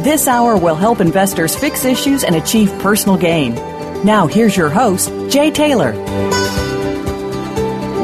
This hour will help investors fix issues and achieve personal gain. Now, here's your host, Jay Taylor.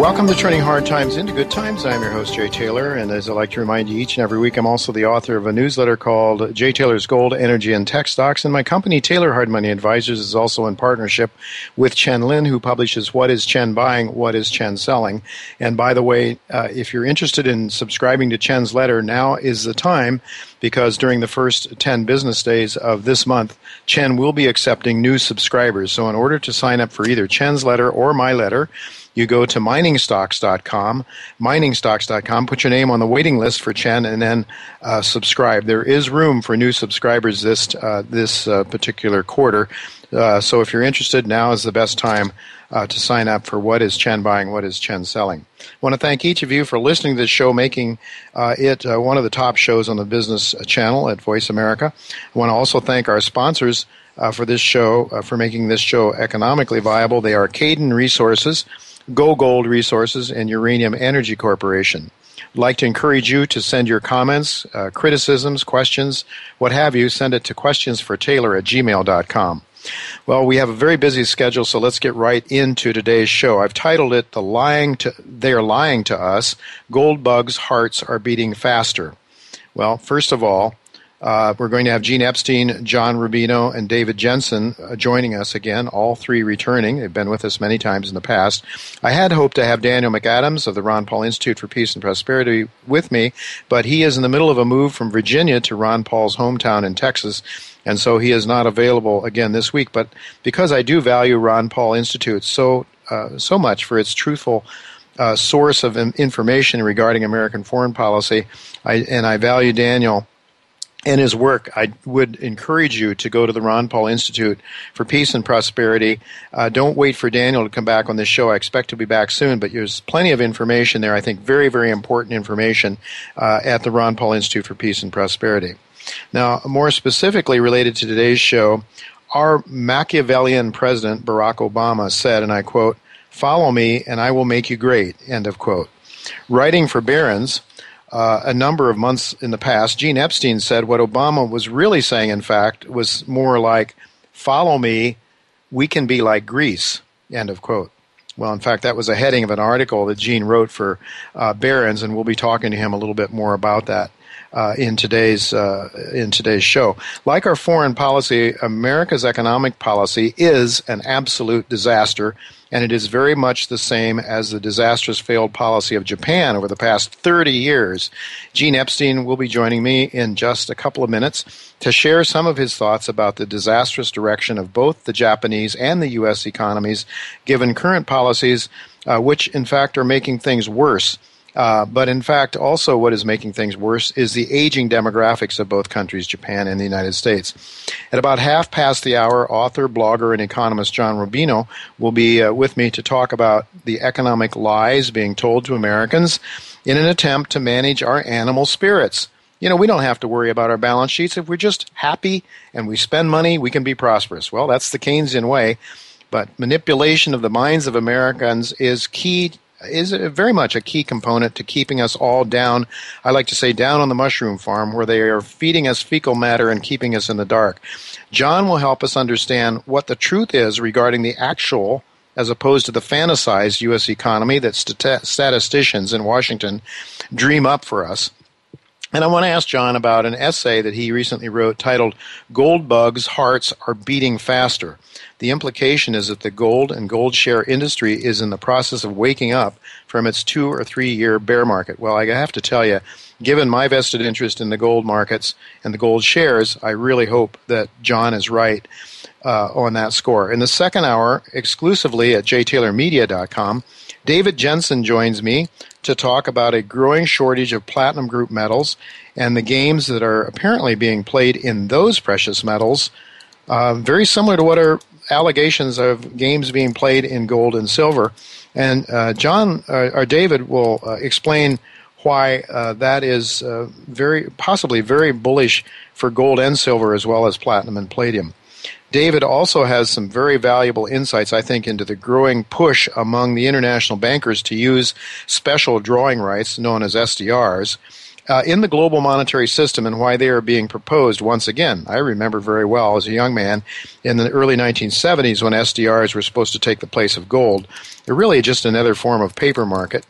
Welcome to Turning Hard Times into Good Times. I'm your host, Jay Taylor, and as I like to remind you each and every week, I'm also the author of a newsletter called Jay Taylor's Gold, Energy, and Tech Stocks. And my company, Taylor Hard Money Advisors, is also in partnership with Chen Lin, who publishes What is Chen Buying, What is Chen Selling. And by the way, uh, if you're interested in subscribing to Chen's letter, now is the time because during the first 10 business days of this month, Chen will be accepting new subscribers. So in order to sign up for either Chen's letter or my letter, you go to miningstocks.com, miningstocks.com, put your name on the waiting list for Chen, and then uh, subscribe. There is room for new subscribers this uh, this uh, particular quarter. Uh, so if you're interested, now is the best time uh, to sign up for what is Chen buying, what is Chen selling. I want to thank each of you for listening to this show, making uh, it one of the top shows on the business channel at Voice America. I want to also thank our sponsors. for this show, for making this show economically viable, they are Cayden Resources, Go Gold Resources, and Uranium Energy Corporation. I'd like to encourage you to send your comments, uh, criticisms, questions, what have you. Send it to questionsfortaylor at gmail.com. Well, we have a very busy schedule, so let's get right into today's show. I've titled it "The Lying to They Are Lying to Us." Gold bugs' hearts are beating faster. Well, first of all, uh, we're going to have Gene Epstein, John Rubino, and David Jensen uh, joining us again, all three returning. They've been with us many times in the past. I had hoped to have Daniel McAdams of the Ron Paul Institute for Peace and Prosperity with me, but he is in the middle of a move from Virginia to Ron Paul's hometown in Texas. And so he is not available again this week. But because I do value Ron Paul Institute so uh, so much for its truthful uh, source of information regarding American foreign policy, I, and I value Daniel and his work, I would encourage you to go to the Ron Paul Institute for Peace and Prosperity. Uh, don't wait for Daniel to come back on this show. I expect to be back soon, but there's plenty of information there. I think very, very important information uh, at the Ron Paul Institute for Peace and Prosperity. Now, more specifically related to today's show, our Machiavellian president, Barack Obama, said, and I quote, Follow me and I will make you great, end of quote. Writing for Barron's, uh, a number of months in the past, Gene Epstein said what Obama was really saying, in fact, was more like, follow me, we can be like Greece, end of quote. Well, in fact, that was a heading of an article that Gene wrote for uh, Barron's, and we'll be talking to him a little bit more about that uh, in today's uh, in today's show. Like our foreign policy, America's economic policy is an absolute disaster and it is very much the same as the disastrous failed policy of Japan over the past 30 years. Gene Epstein will be joining me in just a couple of minutes to share some of his thoughts about the disastrous direction of both the Japanese and the U.S. economies, given current policies, uh, which in fact are making things worse uh, but in fact, also what is making things worse is the aging demographics of both countries, Japan and the United States. At about half past the hour, author, blogger, and economist John Rubino will be uh, with me to talk about the economic lies being told to Americans in an attempt to manage our animal spirits. you know, we don't have to worry about our balance sheets. If we're just happy and we spend money, we can be prosperous. Well, that's the Keynesian way. But manipulation of the minds of Americans is key is very much a key component to keeping us all down. I like to say down on the mushroom farm where they are feeding us fecal matter and keeping us in the dark. John will help us understand what the truth is regarding the actual as opposed to the fantasized U.S. economy that statisticians in Washington dream up for us. And I want to ask John about an essay that he recently wrote titled Gold Bugs Hearts Are Beating Faster. The implication is that the gold and gold share industry is in the process of waking up from its two or three year bear market. Well, I have to tell you, given my vested interest in the gold markets and the gold shares, I really hope that John is right uh, on that score. In the second hour, exclusively at jtaylormedia.com, David Jensen joins me to talk about a growing shortage of platinum group metals and the games that are apparently being played in those precious metals, uh, very similar to what are allegations of games being played in gold and silver. And uh, John uh, or David will uh, explain why uh, that is uh, very possibly very bullish for gold and silver as well as platinum and palladium. David also has some very valuable insights, I think, into the growing push among the international bankers to use special drawing rights, known as SDRs, uh, in the global monetary system and why they are being proposed once again. I remember very well as a young man in the early 1970s when SDRs were supposed to take the place of gold. They're really just another form of paper market.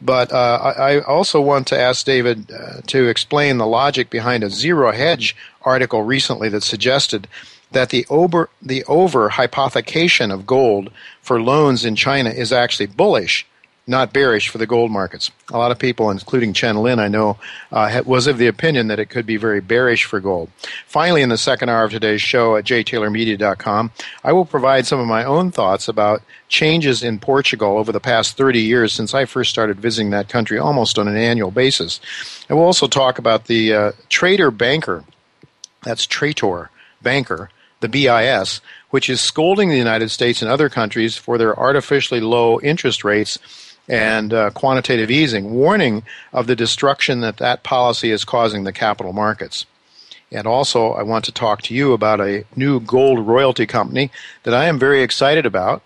But uh, I also want to ask David uh, to explain the logic behind a zero hedge article recently that suggested that the over the over hypothecation of gold for loans in China is actually bullish, not bearish for the gold markets. A lot of people, including Chen Lin, I know, uh, was of the opinion that it could be very bearish for gold. Finally, in the second hour of today's show at jtaylormedia.com, I will provide some of my own thoughts about changes in Portugal over the past 30 years since I first started visiting that country almost on an annual basis. And we'll also talk about the uh, trader banker, that's Traitor banker, the BIS, which is scolding the United States and other countries for their artificially low interest rates and uh, quantitative easing, warning of the destruction that that policy is causing the capital markets. And also, I want to talk to you about a new gold royalty company that I am very excited about.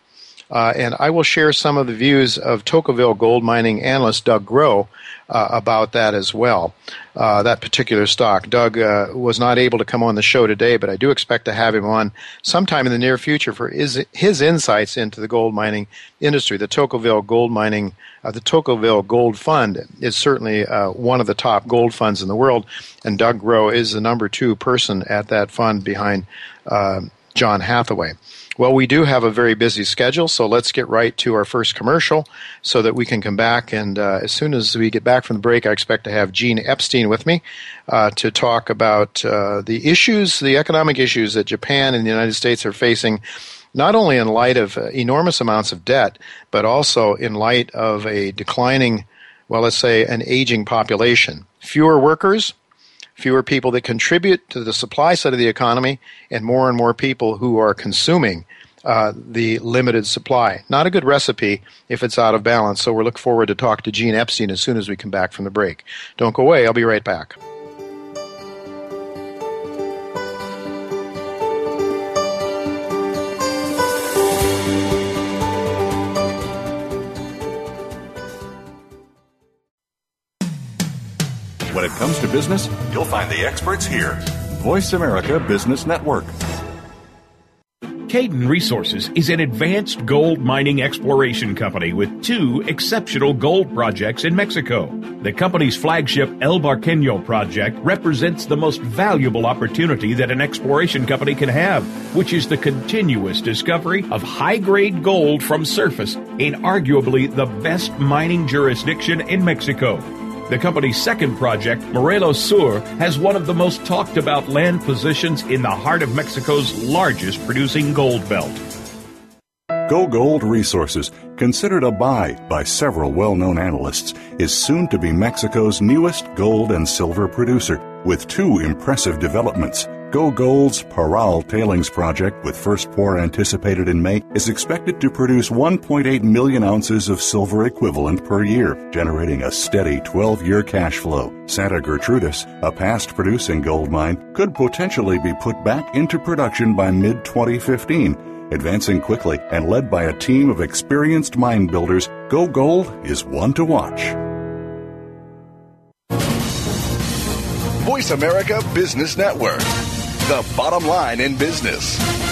Uh, and I will share some of the views of Tocqueville gold mining analyst Doug Groh uh, about that as well, uh, that particular stock. Doug uh, was not able to come on the show today, but I do expect to have him on sometime in the near future for his, his insights into the gold mining industry. The Tocqueville Gold Mining, uh, the Tocqueville Gold Fund is certainly one of the top gold funds in the world, and Doug Groh is the number two person at that fund behind John Hathaway. Well, we do have a very busy schedule, so let's get right to our first commercial so that we can come back. And uh, as soon as we get back from the break, I expect to have Gene Epstein with me uh, to talk about uh, the issues, the economic issues that Japan and the United States are facing, not only in light of uh, enormous amounts of debt, but also in light of a declining, well, let's say, an aging population. Fewer workers, fewer people that contribute to the supply side of the economy, and more and more people who are consuming uh, the limited supply. Not a good recipe if it's out of balance. So we're looking forward to talk to Gene Epstein as soon as we come back from the break. Don't go away. I'll be right back. When it comes to business, you'll find the experts here. Voice America Business Network. Cayden Resources is an advanced gold mining exploration company with two exceptional gold projects in Mexico. The company's flagship El Barqueño project represents the most valuable opportunity that an exploration company can have, which is the continuous discovery of high grade gold from surface in arguably the best mining jurisdiction in Mexico. The company's second project, Morelos Sur, has one of the most talked about land positions in the heart of Mexico's largest producing gold belt. Go Gold Resources, considered a buy by several well known analysts, is soon to be Mexico's newest gold and silver producer with two impressive developments Go Gold's Parral Tailings Project, with first pour anticipated in May, is expected to produce 1.8 million ounces of silver equivalent per year, generating a steady 12 year cash flow. Santa Gertrudis, a past producing gold mine, could potentially be put back into production by mid 2015. Advancing quickly and led by a team of experienced mine builders, Go Gold is one to watch. Voice America Business Network, the bottom line in business.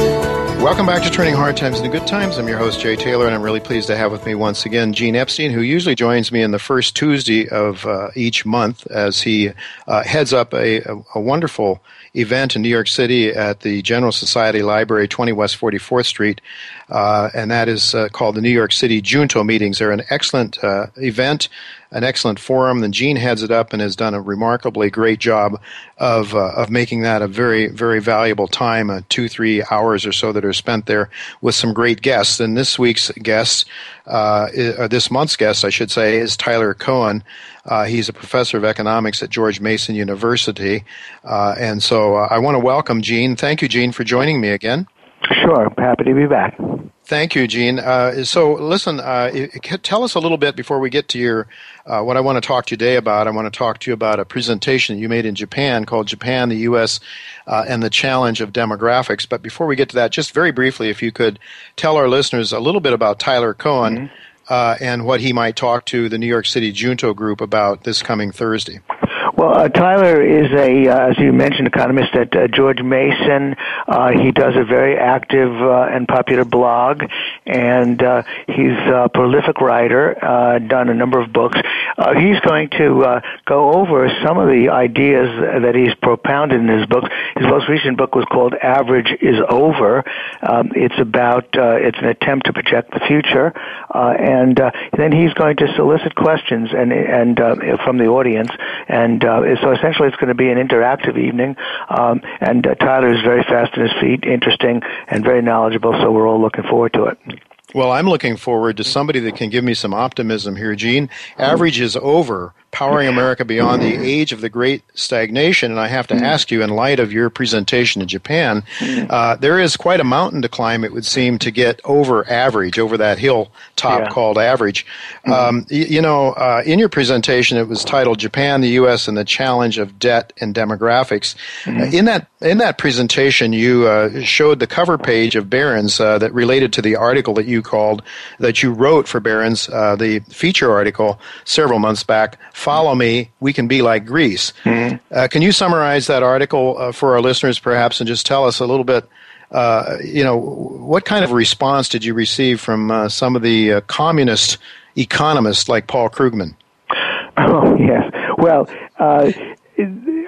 Welcome back to Turning Hard Times into Good Times. I'm your host, Jay Taylor, and I'm really pleased to have with me once again Gene Epstein, who usually joins me in the first Tuesday of uh, each month as he uh, heads up a, a, wonderful event in New York City at the General Society Library, 20 West 44th Street, uh, and that is uh, called the New York City Junto Meetings. They're an excellent uh, event an excellent forum. Then Gene heads it up and has done a remarkably great job of uh, of making that a very very valuable time, uh, two three hours or so that are spent there with some great guests. And this week's guest, uh, this month's guest, I should say, is Tyler Cowen. Uh, he's a professor of economics at George Mason University, uh, and so uh, I want to welcome Gene. Thank you, Gene, for joining me again. Sure, happy to be back. Thank you, Gene. Uh, so, listen, uh, tell us a little bit before we get to your uh, what I want to talk to you today about. I want to talk to you about a presentation you made in Japan called "Japan, the U.S. Uh, and the Challenge of Demographics." But before we get to that, just very briefly, if you could tell our listeners a little bit about Tyler Cowen mm-hmm. Uh, and what he might talk to the New York City Junto Group about this coming Thursday. Well, uh, Tyler is a, uh, as you mentioned, economist at uh, George Mason. Uh, he does a very active uh, and popular blog, and uh, he's a prolific writer, done a number of books. He's going to go over some of the ideas that he's propounded in his books. His most recent book was called "Average is Over." Um, it's about it's an attempt to project the future, and then he's going to solicit questions and and from the audience and uh, so essentially it's going to be an interactive evening. Um, and uh, Tyler is very fast on his feet, interesting, and very knowledgeable. So we're all looking forward to it. Well, I'm looking forward to somebody that can give me some optimism here, Gene. Average is over powering America beyond the age of the great stagnation. And I have to ask you, in light of your presentation in Japan, uh, there is quite a mountain to climb, it would seem, to get over average, over that hill top yeah. called average. Mm-hmm. Um, you, you know, uh, in your presentation, it was titled Japan, the U.S., and the Challenge of Debt and Demographics. Mm-hmm. Uh, in, that, in that presentation, you uh, showed the cover page of Barron's uh, that related to the article that you called, that you wrote for Barron's, the feature article several months back follow me, we can be like Greece. Mm-hmm. Uh, can you summarize that article uh, for our listeners, perhaps, and just tell us a little bit? Uh, you know, what kind of response did you receive from uh, some of the uh, communist economists like Paul Krugman? Oh yes. Well,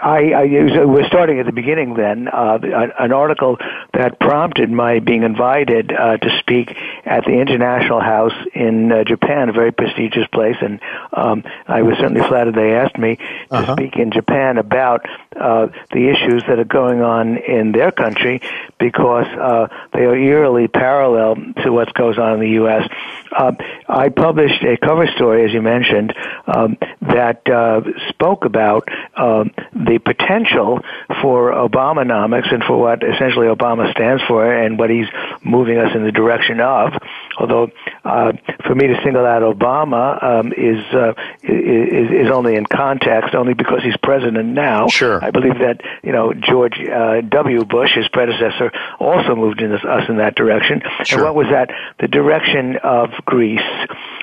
I, I was starting at the beginning then, uh, an article that prompted my being invited uh, to speak at the International House in uh, Japan, a very prestigious place, and um, I was certainly flattered they asked me to uh-huh. speak in Japan about uh, the issues that are going on in their country because uh, they are eerily parallel to what goes on in the U.S. Uh, I published a cover story, as you mentioned, um, that uh, spoke about um, the potential for Obamanomics and for what essentially Obama stands for and what he's moving us in the direction of. Although, uh, for me to single out Obama um, is, uh, is is only in context, only because he's president now. Sure. I believe that you know George uh, W. Bush, his predecessor, also moved in this, us in that direction. Sure. And what was that? The direction of Greece.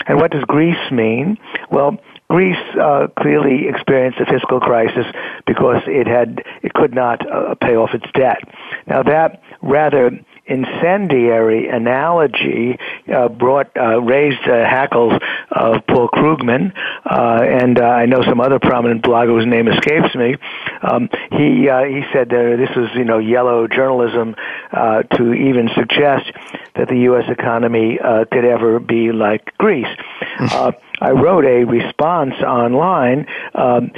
And what does Greece mean? Well, Greece uh, clearly experienced a fiscal crisis because it had it could not uh, pay off its debt. Now that rather incendiary analogy uh, brought uh, raised uh, hackles of Paul Krugman, uh, and uh, I know some other prominent blogger whose name escapes me. Um, he uh, he said that this was you know yellow journalism uh, to even suggest that the U.S. economy uh, could ever be like Greece. Uh, I wrote a response online um,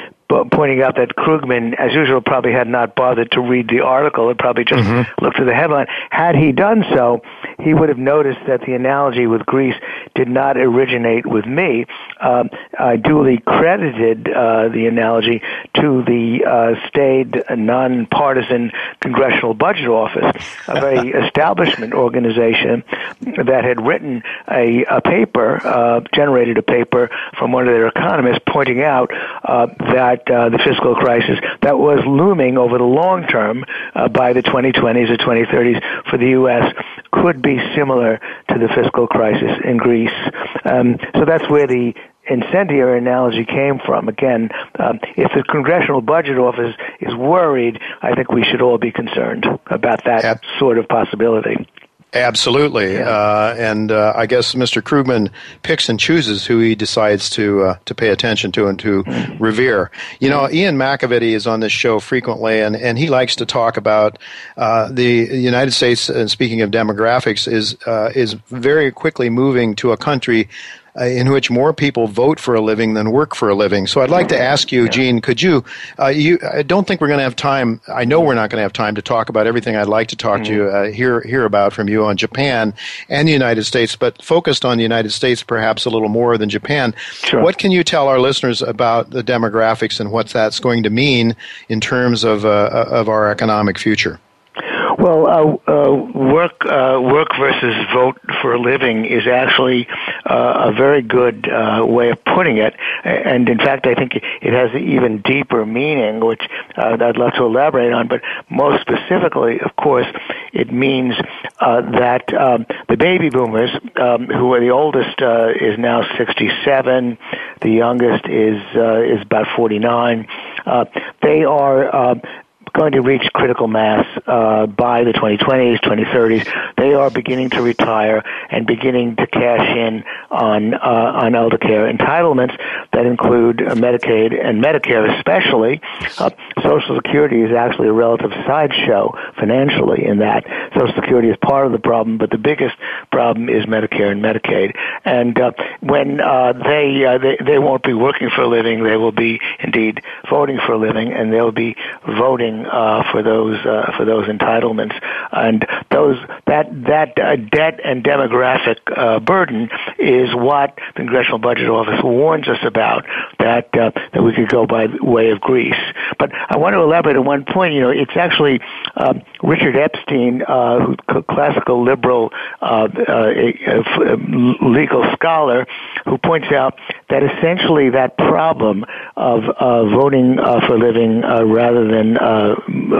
pointing out that Krugman, as usual, probably had not bothered to read the article and probably just mm-hmm. looked at the headline. Had he done so, he would have noticed that the analogy with Greece did not originate with me. Um, I duly credited uh, the analogy to the uh, staid, nonpartisan Congressional Budget Office, a very establishment organization that had written a, a paper, uh, generated a paper from one of their economists pointing out uh, that uh, the fiscal crisis that was looming over the long term uh, by the 2020s or 2030s for the U.S. could be similar to the fiscal crisis in Greece. Um, so that's where the incendiary analogy came from. Again, um, if the Congressional Budget Office is worried, I think we should all be concerned about that yep. sort of possibility. Absolutely, yeah. uh, and uh, I guess Mr. Krugman picks and chooses who he decides to uh, to pay attention to and to revere. You know, Ian McAvity is on this show frequently, and, and he likes to talk about uh, the United States. And speaking of demographics, is uh, is very quickly moving to a country uh, in which more people vote for a living than work for a living. So I'd like to ask you, Gene, could you? Uh, you, I don't think we're going to have time. I know we're not going to have time to talk about everything I'd like to talk mm-hmm. to you, uh, hear hear about from you on Japan and the United States, but focused on the United States perhaps a little more than Japan. Sure. What can you tell our listeners about the demographics and what that's going to mean in terms of uh, of our economic future? Well, uh, uh, work uh, work versus vote for a living is actually uh, a very good uh, way of putting it, and in fact, I think it has an even deeper meaning, which uh, I'd love to elaborate on. But most specifically, of course, it means that um, the baby boomers, um, who are the oldest, is now 67. The youngest is is about 49. Uh, they are uh, going to reach critical mass uh, by the 2020s, 2030s. They are beginning to retire and beginning to cash in on uh, on elder care entitlements that include uh, Medicaid and Medicare, especially. Uh, Social Security is actually a relative sideshow financially in that Social Security is part of the problem, but the biggest problem is Medicare and Medicaid. And uh, when uh, they, they they won't be working for a living, they will be indeed voting for a living, and they'll be voting uh, for those uh, for those entitlements, and those that that uh, debt and demographic uh, burden is what the Congressional Budget Office warns us about that uh, that we could go by way of Greece. But I want to elaborate on one point. You know, it's actually um, Richard Epstein, uh, who classical liberal uh, uh, legal scholar, who points out that essentially that problem of uh, voting uh, for a living uh, rather than uh,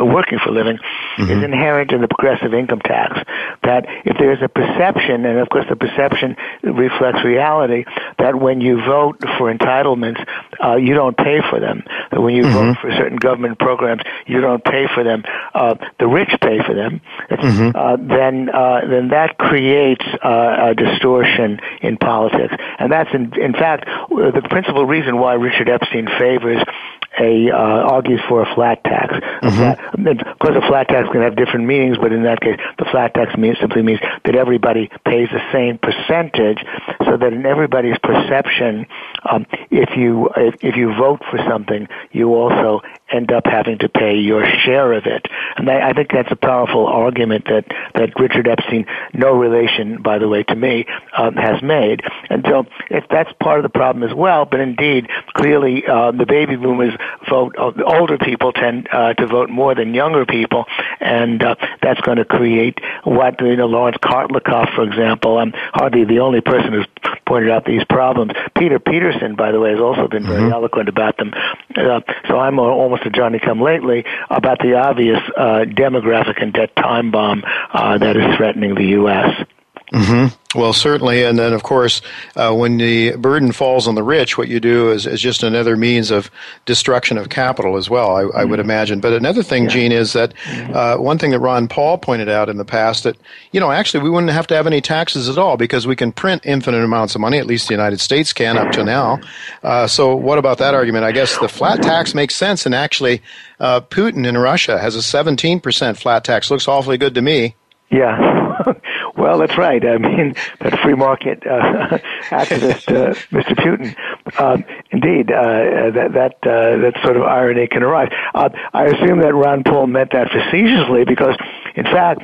working for a living mm-hmm. is inherent in the progressive income tax. That if there's a perception, and of course the perception reflects reality, that when you vote for entitlements, uh, you don't pay for them. That when you mm-hmm. vote for certain government programs, you don't pay for them. Uh, the rich pay for them. Mm-hmm. Uh, then, uh, then that creates a distortion in politics, and that's in, in fact uh, the principal reason why Richard Epstein favors a uh, argues for a flat tax. Mm-hmm. A flat, of course, a flat tax can have different meanings, but in that case, the flat tax means simply means that everybody pays the same percentage, so that in everybody's perception, um, if you if, if you vote for something, you also end up having to pay your share of it. And I, I think that's a powerful argument that that Richard Epstein, no relation, by the way, to me, um, has made. And so, if that's part of the problem as well, but indeed, clearly, uh, the baby boomers vote, uh, older people tend uh, to vote more than younger people, and uh, that's going to create what, you know, Lawrence Kotlikoff, for example, I'm hardly the only person who's pointed out these problems. Peter Peterson, by the way, has also been very mm-hmm. eloquent about them. Uh, so I'm almost a Johnny come lately about the obvious uh, demographic and debt time bomb uh, that is threatening the U.S. Mm-hmm. Well, certainly, and then of course, uh, when the burden falls on the rich, what you do is, is just another means of destruction of capital as well. I, I would mm-hmm. imagine. But another thing, yeah. Gene, is that mm-hmm. uh, one thing that Ron Paul pointed out in the past that you know actually we wouldn't have to have any taxes at all because we can print infinite amounts of money. At least the United States can up to now. Uh, so what about that argument? I guess the flat tax makes sense, and actually, uh, Putin in Russia has a 17% flat tax. Looks awfully good to me. Yeah. well, that's right. I mean, that free market uh, activist, uh, Mr. Putin. Um, indeed, uh, that that uh, that sort of irony can arise. Uh, I assume that Ron Paul meant that facetiously because, in fact,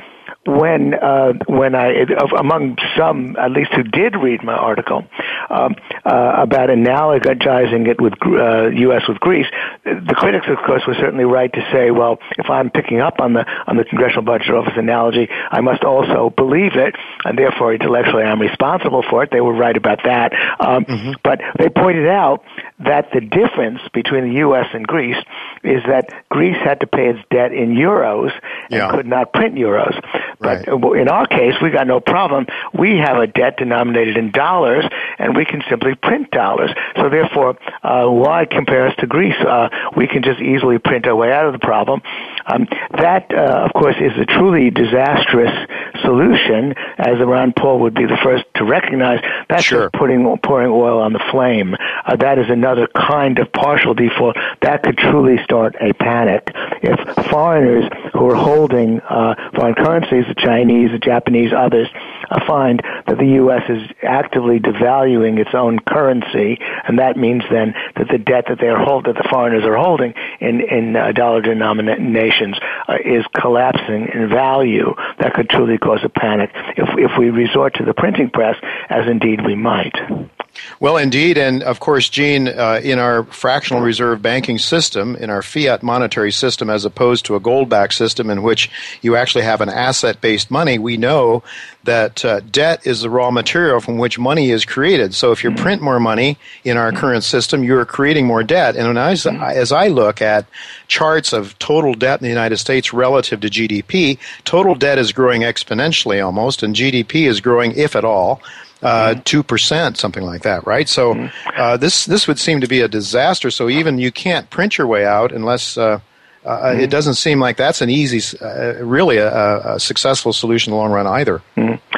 when uh, when I among some at least who did read my article um, uh, about analogizing it with uh, U.S. with Greece, the critics, of course, were certainly right to say, well, if I'm picking up on the on the Congressional Budget Office analogy, I must also believe it, and therefore intellectually I'm responsible for it. They were right about that, um, mm-hmm. but they pointed out that the difference between the U.S. and Greece is that Greece had to pay its debt in euros and yeah. could not print euros. But in our case, we got no problem. We have a debt denominated in dollars, and we can simply print dollars. So therefore, uh, why compare us to Greece? Uh, we can just easily print our way out of the problem. Um, that, uh, of course, is a truly disastrous solution, as Ron Paul would be the first to recognize. That's sure. putting pouring oil on the flame. Uh, that is another kind of partial default that could truly start a panic if foreigners who are holding uh, foreign currencies the Chinese, the Japanese, others, uh, find that the U.S. is actively devaluing its own currency, and that means then that the debt that they are hold, that the foreigners are holding in in uh, dollar denominations uh, is collapsing in value. That could truly cause a panic if if we resort to the printing press, as indeed we might. Well, indeed, and of course, Gene, uh, in our fractional reserve banking system, in our fiat monetary system, as opposed to a gold-backed system in which you actually have an asset-based money, we know that uh, debt is the raw material from which money is created. So, if you print more money in our current system, you are creating more debt. And as, as I look at charts of total debt in the United States relative to GDP, total debt is growing exponentially almost, and GDP is growing, if at all mm-hmm. Two percent, something like that, right? So mm-hmm. uh, this this would seem to be a disaster. So even you can't print your way out unless uh, uh mm-hmm. it doesn't seem like that's an easy, uh, really a, a, successful solution in the long run either. Mm-hmm.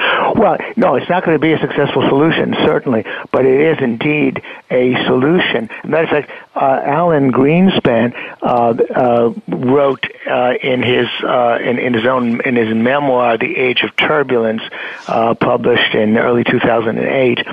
Well, no, it's not going to be a successful solution, certainly, but it is indeed a solution. matter of fact, uh, Alan Greenspan uh, uh, wrote uh, in his uh, in, in, his own in his memoir, "The Age of Turbulence," uh, published in early 2008,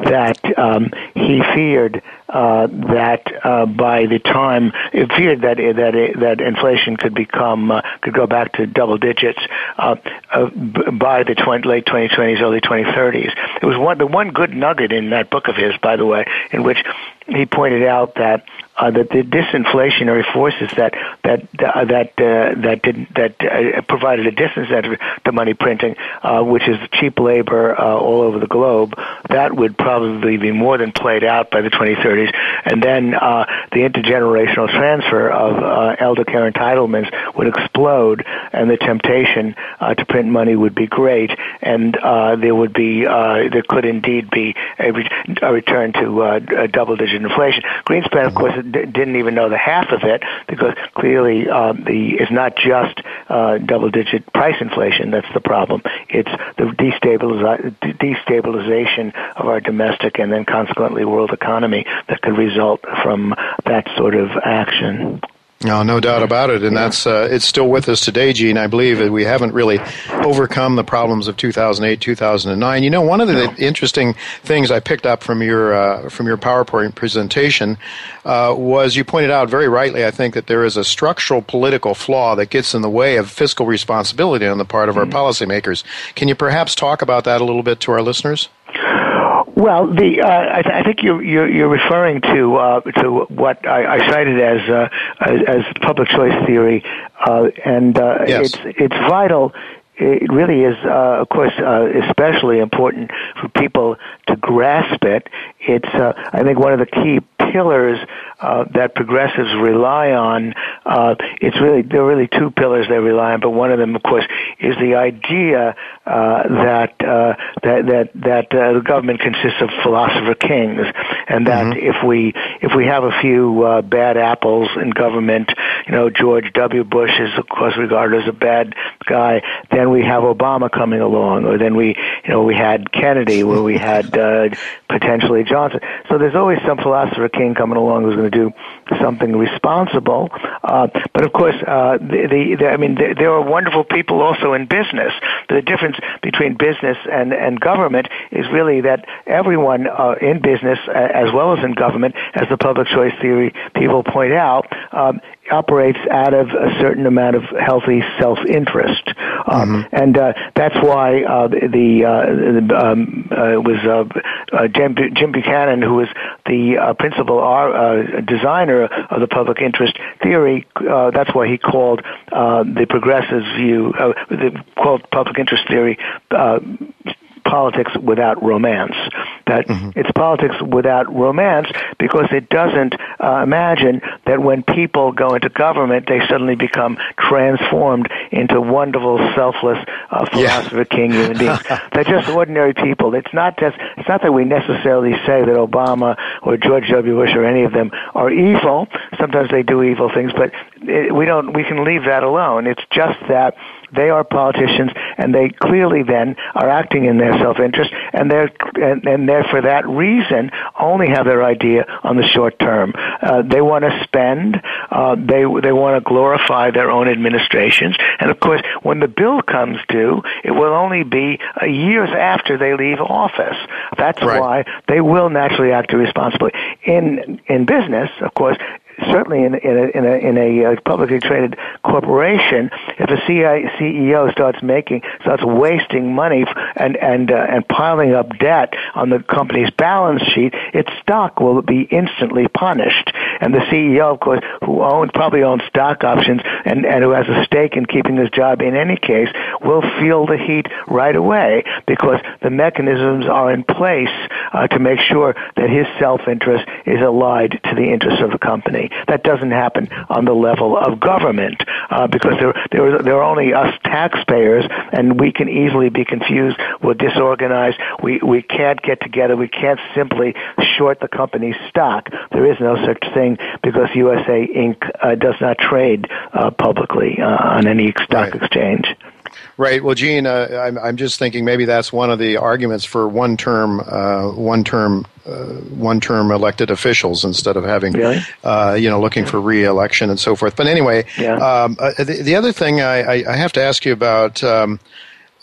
that um, he feared uh, that uh, by the time it feared that that that inflation could become uh, could go back to double digits uh, uh, by the 20, late 2020s, early 2030s. It was one the one good nugget in that book of his, by the way, in which he pointed out that uh, that the disinflationary forces that that uh, that uh, that did that uh, provided a disincentive to money printing, uh, which is cheap labor uh, all over the globe, that would probably be more than played out by the 2030s, and then the intergenerational transfer of elder care entitlements would explode, and the temptation to print money would be great, and there would be there could indeed be a, re- a return to uh, inflation. Greenspan, of course d- didn't even know the half of it because clearly um, the it's not just uh, double-digit price inflation that's the problem. It's the destabiliz- destabilization of our domestic and then consequently world economy that could result from that sort of action. No, no doubt about it, and yeah. that's uh, it's still with us today, Gene. I believe that we haven't really overcome the problems of 2008, 2009. You know, one of the no. interesting things I picked up from your uh, from your PowerPoint presentation uh, was you pointed out very rightly, I think, that there is a structural political flaw that gets in the way of fiscal responsibility on the part of mm-hmm. our policymakers. Can you perhaps talk about that a little bit to our listeners? Well, the uh, I, th- I think you're, you're, you're referring to uh, to what I, I cited as, uh, as, as public choice theory, uh, and uh, yes. it's it's vital it really is, uh, of course, uh, especially important for people to grasp it. It's, uh, I think, one of the key pillars uh, that progressives rely on. Uh, it's really there are really two pillars they rely on, but one of them, of course, is the idea uh, that uh, that that that uh, the government consists of philosopher kings, and that mm-hmm. if we if we have a few uh, bad apples in government, you know, George W. Bush is of course regarded as a bad guy. Then we have Obama coming along, or then we you know we had Kennedy, where we had uh, potentially Johnson. So there's always some philosopher king coming along who's going to do something responsible. Uh, but of course, uh, the, the, the I mean, there, there are wonderful people also in business. The difference between business and and government is really that everyone uh, in business, as well as in government, as the public choice theory people point out, um, operates out of a certain amount of healthy self-interest, um, mm-hmm. and uh, that's why uh, the uh, um, uh, was uh, uh, Jim, Jim Buchanan, who was the uh, principal uh, designer of the public interest theory. Uh, that's why he called uh, the progressives' view, uh, the called public interest theory. Politics without romance. That mm-hmm. it's politics without romance because it doesn't uh, imagine that when people go into government, they suddenly become transformed into wonderful, selfless, uh, philosopher yeah. king human beings. They're just ordinary people. It's not just. It's not that we necessarily say that Obama or George W. Bush or any of them are evil. Sometimes they do evil things, but it, we don't. We can leave that alone. It's just that they are politicians, and they clearly then are acting in their self-interest, and they're and, and they're for that reason only have their idea on the short term. Uh, they want to spend. Uh, they they want to glorify their own administrations, and of course, when the bill comes due, it will only be uh, years after they leave office. That's right. why they will naturally act irresponsibly. In in business, of course, certainly in, in, a, in a, in a uh, publicly traded corporation, if a CEO starts making, starts wasting money and, and, uh, and piling up debt on the company's balance sheet, its stock will be instantly punished. And the CEO, of course, who owns, probably owns stock options and, and who has a stake in keeping his job in any case, will feel the heat right away because the mechanisms are in place uh, to make sure that his self-interest is allied to the interests of the company. That doesn't happen on the level of government uh, because there, there, there are only us taxpayers, and we can easily be confused. We're disorganized. We, we can't get together. We can't simply short the company's stock. There is no such thing because USA Inc. Uh, does not trade uh, publicly uh, on any stock right. exchange. Right. Well, Gene, uh, I'm, I'm just thinking maybe that's one of the arguments for one term, uh, one term, uh, one term elected officials instead of having, really? Uh, you know, looking for re-election and so forth. But anyway, yeah. um, uh, the, the, other thing I, I, have to ask you about. Um,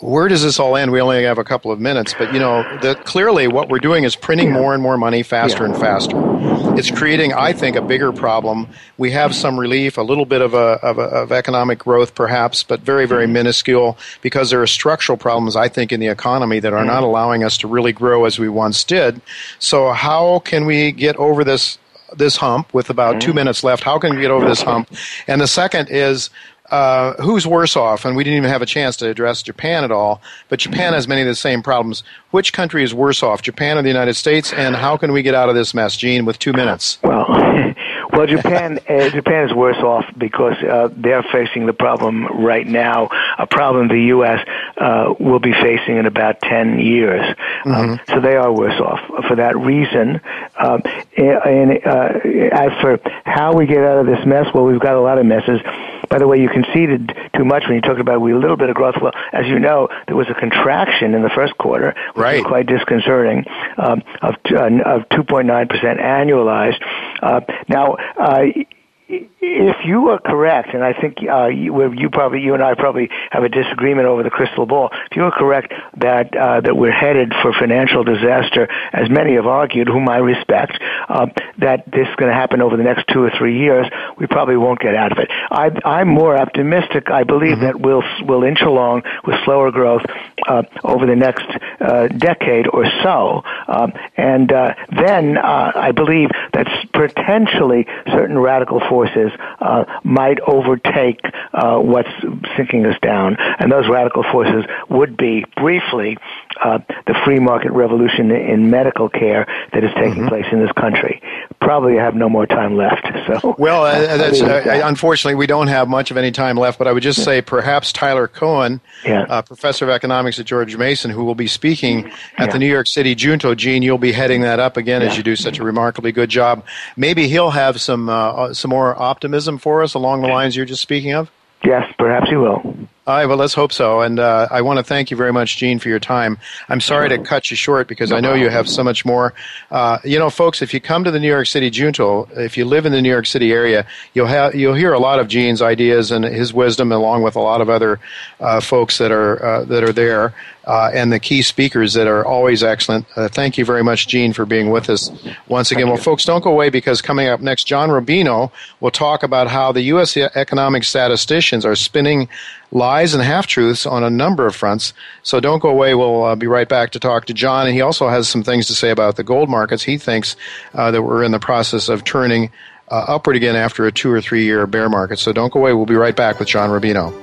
where does this all end? We only have a couple of minutes, but you know, the, clearly what we're doing is printing more and more money faster yeah. and faster. It's creating, I think, a bigger problem. We have some relief, a little bit of, a, of, a, of economic growth, perhaps, but very, very mm-hmm. minuscule because there are structural problems, I think, in the economy that are mm-hmm. not allowing us to really grow as we once did. So, how can we get over this this hump with about two mm-hmm. minutes left. How can we get over this hump? And the second is uh, who's worse off? And we didn't even have a chance to address Japan at all. But Japan has many of the same problems. Which country is worse off, Japan or the United States? And how can we get out of this mess, Gene, with two minutes? Well, well, Japan uh, Japan is worse off because uh, they're facing the problem right now. A problem the U.S. Uh, will be facing in about ten years. Um, mm-hmm. Um, so they are worse off for that reason. Um, and uh, as for how we get out of this mess, well, we've got a lot of messes. By the way, you conceded too much when you talked about we a little bit of growth. Well, as you know, there was a contraction in the first quarter, which right. was quite disconcerting, um, of uh, of 2.9 percent annualized. Uh, now. Uh, if you are correct, and I think uh, you, you, probably, you and I probably have a disagreement over the crystal ball. If you are correct that uh, that we're headed for financial disaster, as many have argued, whom I respect, uh, that this is going to happen over the next two or three years, we probably won't get out of it. I, am more optimistic. I believe mm-hmm. that we'll we'll inch along with slower growth uh, over the next uh, decade or so. Um, and uh, then uh, I believe that potentially certain radical forces uh, might overtake uh, what's sinking us down. And those radical forces would be, briefly, uh, the free market revolution in medical care that is taking mm-hmm. place in this country. Probably have no more time left. So, well, uh, that's, uh, unfortunately, we don't have much of any time left. But I would just yeah. say perhaps Tyler Cowen, yeah. Uh, professor of economics at George Mason, who will be speaking at yeah. the New York City Junto. Gene, you'll be heading that up again as you do such a remarkably good job. Maybe he'll have some uh, some more optimism for us along the lines you're just speaking of. Yes, perhaps he will. All right, well, let's hope so. And uh, I want to thank you very much, Gene, for your time. I'm sorry to cut you short because I know you have so much more. Uh, you know, folks, if you come to the New York City Junto, if you live in the New York City area, you'll have you'll hear a lot of Gene's ideas and his wisdom, along with a lot of other uh, folks that are uh, that are there, uh, and the key speakers that are always excellent. Uh, thank you very much, Gene, for being with us once again. Well, folks, don't go away because coming up next, John Rubino will talk about how the U.S. economic statisticians are spinning lies and half truths on a number of fronts. So don't go away. We'll uh, be right back to talk to John. And he also has some things to say about the gold markets. He thinks uh, that we're in the process of turning uh, upward again after a two or three year bear market. So don't go away. We'll be right back with John Rubino.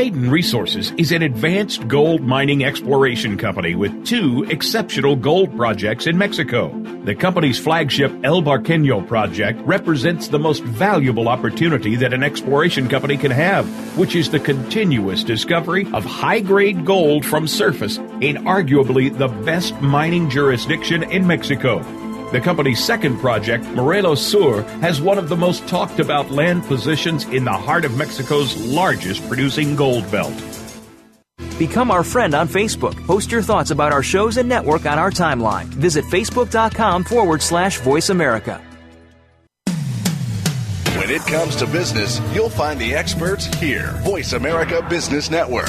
Cayden Resources is an advanced gold mining exploration company with two exceptional gold projects in Mexico. The company's flagship El Barqueño project represents the most valuable opportunity that an exploration company can have, which is the continuous discovery of high grade gold from surface in arguably the best mining jurisdiction in Mexico. The company's second project, Morelos Sur, has one of the most talked about land positions in the heart of Mexico's largest producing gold belt. Become our friend on Facebook. Post your thoughts about our shows and network on our timeline. Visit facebook.com forward slash voice America. When it comes to business, you'll find the experts here. Voice America Business Network.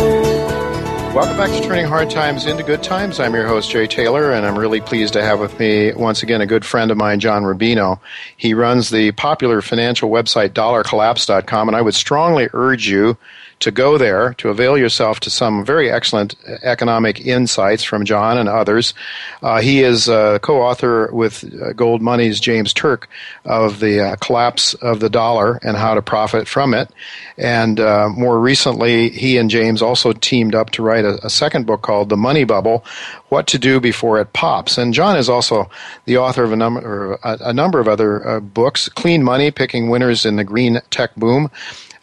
Welcome back to Turning Hard Times into Good Times. I'm your host, Jay Taylor, and I'm really pleased to have with me once again a good friend of mine, John Rubino. He runs the popular financial website dollarcollapse.com, and I would strongly urge you to go there to avail yourself to some very excellent economic insights from John and others. Uh, he is a co-author with uh, Gold Money's James Turk of the uh, collapse of the dollar and how to profit from it. And uh, more recently, he and James also teamed up to write a, a second book called The Money Bubble: What to Do Before It Pops. And John is also the author of a number a, a number of other uh, books: Clean Money: Picking Winners in the Green Tech Boom.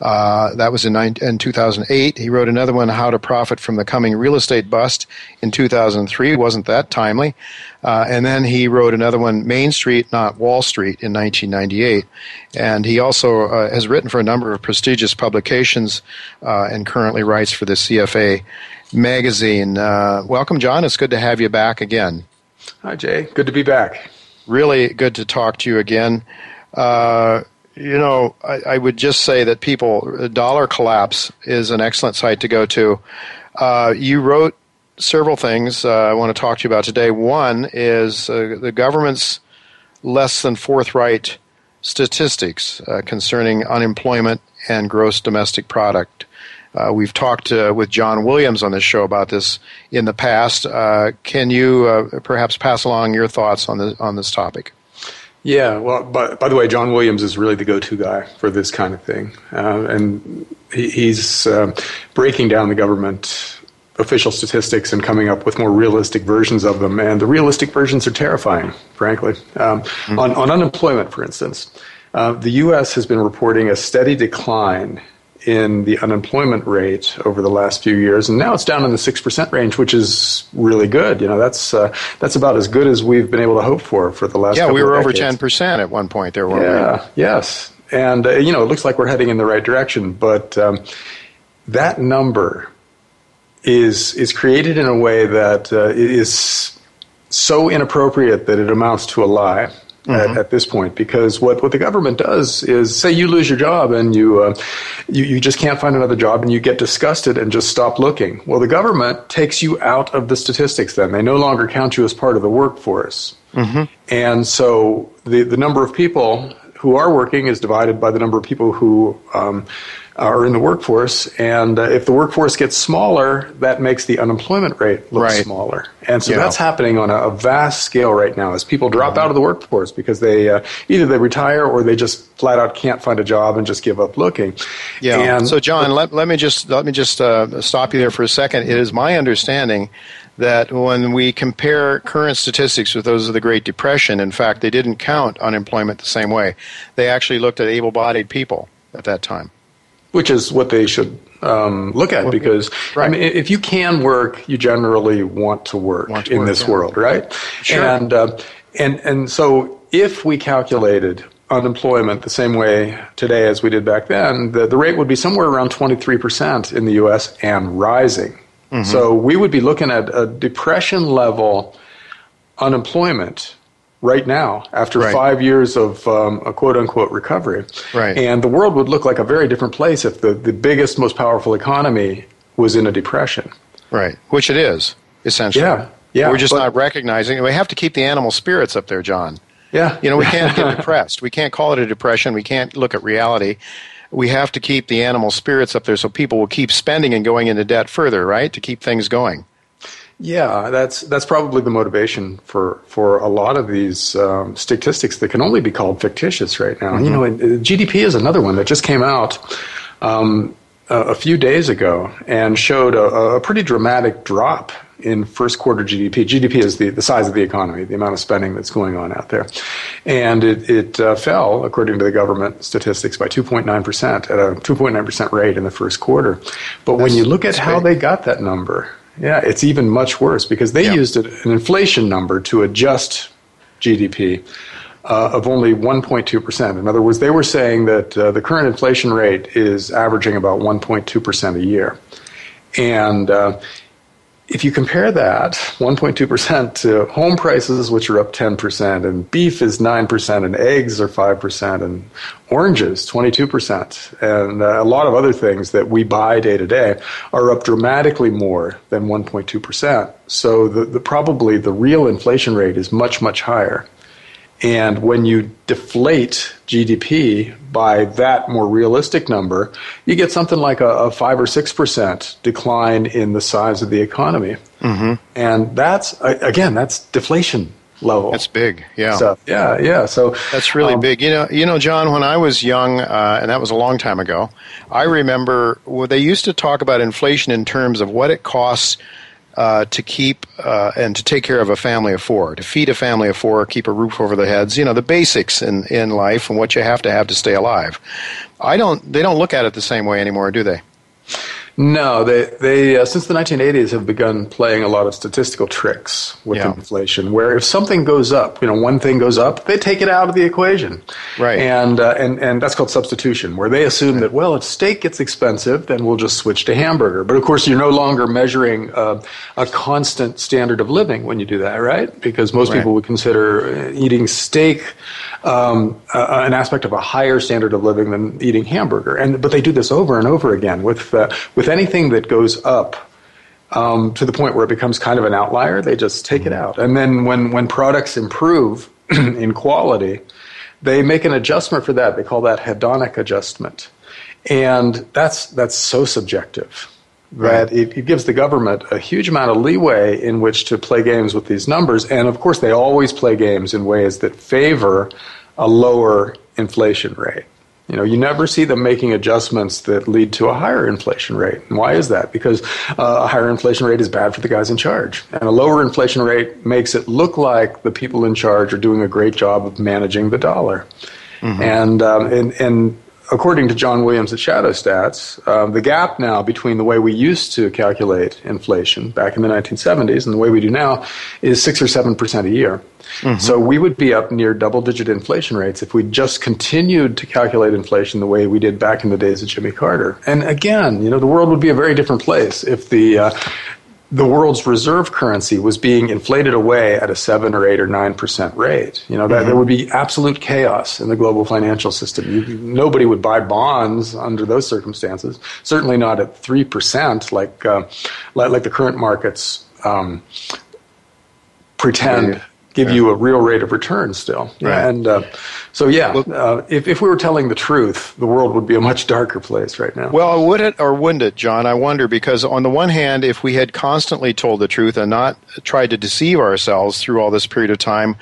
Uh, that was in, in 2008. He wrote another one, How to Profit from the Coming Real Estate Bust, in 2003. Wasn't that timely? Uh, and then he wrote another one, Main Street, Not Wall Street, in 1998. And he also uh, has written for a number of prestigious publications uh, and currently writes for the CFA magazine. Uh, welcome, John. It's good to have you back again. Hi, Jay. Good to be back. Really good to talk to you again. You know, I, I, would just say that people, Dollar Collapse is an excellent site to go to. Uh, you wrote several things uh, I want to talk to you about today. One is uh, the government's less than forthright statistics uh, concerning unemployment and gross domestic product. Uh, we've talked uh, with John Williams on this show about this in the past. can you perhaps pass along your thoughts on, the, on this topic? Yeah, well, but by the way, John Williams is really the go-to guy for this kind of thing, uh, and he, he's uh, breaking down the government official statistics and coming up with more realistic versions of them. And the realistic versions are terrifying, frankly. Um, mm-hmm. on, on, unemployment, for instance, uh, the U.S. has been reporting a steady decline in the unemployment rate over the last few years, and now it's down in the six percent range, which is really good. You know, that's uh, that's about as good as we've been able to hope for for the last. Yeah, we were over ten percent at one point. There, were yeah, we? yes, and uh, you know, it looks like we're heading in the right direction, but um, that number is is created in a way that uh, is so inappropriate that it amounts to a lie mm-hmm. at, at, this point because what, what the government does is say you lose your job and you, uh, you, you just can't find another job and you get disgusted and just stop looking. Well, the government takes you out of the statistics then. They no longer count you as part of the workforce. Mm-hmm. And so the, the number of people who are working is divided by the number of people who um, are in the workforce. And uh, if the workforce gets smaller, that makes the unemployment rate look right. smaller. And so yeah. that's happening on a, a, vast scale right now as people drop mm-hmm. out of the workforce because they uh, either they retire or they just flat out can't find a job and just give up looking. Yeah. And, so John, let, let me just let me just uh, stop you there for a second. It is my understanding that when we compare current statistics with those of the Great Depression, in fact, they didn't count unemployment the same way. They actually looked at able bodied people at that time which is what they should um, look at because right. I mean, if you can work, you generally want to work want to in work, this yeah. world, right? Sure. And uh, and and so if we calculated unemployment the same way today as we did back then, the, the rate would be somewhere around 23% in the U.S. and rising. Mm-hmm. So we would be looking at a depression level unemployment right now after right. five years of um, a quote unquote recovery. Right. And the world would look like a very different place if the, the biggest, most powerful economy was in a depression. Right. Which it is, essentially. Yeah. Yeah. We're just but, not recognizing We have to keep the animal spirits up there, John. Yeah. You know, we can't get depressed. We can't call it a depression. We can't look at reality. We have to keep the animal spirits up there so people will keep spending and going into debt further, right? To keep things going. Yeah, that's that's probably the motivation for for a lot of these um, statistics that can only be called fictitious right now. Mm-hmm. You know, GDP is another one that just came out um, a, a, few days ago and showed a, a, pretty dramatic drop in first quarter GDP. GDP is the, the size of the economy, the amount of spending that's going on out there, and it it uh, fell according to the government statistics by 2.9 percent at a 2.9 percent rate in the first quarter. But that's, when you look at how they got that number yeah, it's even much worse because they yeah. used an inflation number to adjust GDP uh, of only 1.2%. In other words, they were saying that uh, the current inflation rate is averaging about 1.2% a year. And uh, if you compare that 1.2% to home prices, which are up 10%, and beef is 9%, and eggs are 5%, and oranges 22%, and uh, a lot of other things that we buy day to day are up dramatically more than 1.2%. So the, the, probably the real inflation rate is much, much higher. And when you deflate GDP by that more realistic number, you get something like a, a five or six percent decline in the size of the economy. Mm-hmm. And that's again, that's deflation level. That's big, yeah. Stuff. Yeah, yeah. So that's really um, big. You know, you know, John. When I was young, uh, and that was a long time ago, I remember well, they used to talk about inflation in terms of what it costs uh, to keep uh, and to take care of a family of four, to feed a family of four, keep a roof over their heads, you know, the basics in, in life and what you have to have to stay alive. I don't, they don't look at it the same way anymore, do they? No, they they uh, since the 1980s have begun playing a lot of statistical tricks with yeah. inflation. Where if something goes up, you know, one thing goes up, they take it out of the equation, right? And uh, and and that's called substitution, where they assume that well, if steak gets expensive, then we'll just switch to hamburger. But of course, you're no longer measuring uh, a constant standard of living when you do that, right? Because most right. people would consider uh, eating steak um, uh, an aspect of a higher standard of living than eating hamburger. And but they do this over and over again with uh, with anything that goes up. Um, to the point where it becomes kind of an outlier, they just take it out. And then when, when products improve in quality, they make an adjustment for that. They call that hedonic adjustment. And that's, that's so subjective that it, it, gives the government a huge amount of leeway in which to play games with these numbers. And of course, they always play games in ways that favor a lower inflation rate. You know, you never see them making adjustments that lead to a higher inflation rate. And why is that? Because uh, a higher inflation rate is bad for the guys in charge. And a lower inflation rate makes it look like the people in charge are doing a great job of managing the dollar. Mm-hmm. And, um, and, and according to John Williams at Shadow Stats, um, the gap now between the way we used to calculate inflation back in the 1970s and the way we do now is six or seven percent a year. Mm-hmm. So we would be up near double digit inflation rates if we just continued to calculate inflation the way we did back in the days of Jimmy Carter. And again, you know, the world would be a very different place if the uh, the world's reserve currency was being inflated away at a seven or eight or nine percent rate. You know that mm-hmm. there would be absolute chaos in the global financial system. You, nobody would buy bonds under those circumstances. Certainly not at three percent, like, uh, like, like the current markets um, pretend give yeah. you a real rate of return still. Right. And uh, so, yeah, uh, if, if we were telling the truth, the world would be a much darker place right now. Well, would it or wouldn't it, John? I wonder because, on the one hand, if we had constantly told the truth and not tried to deceive ourselves through all this period of time,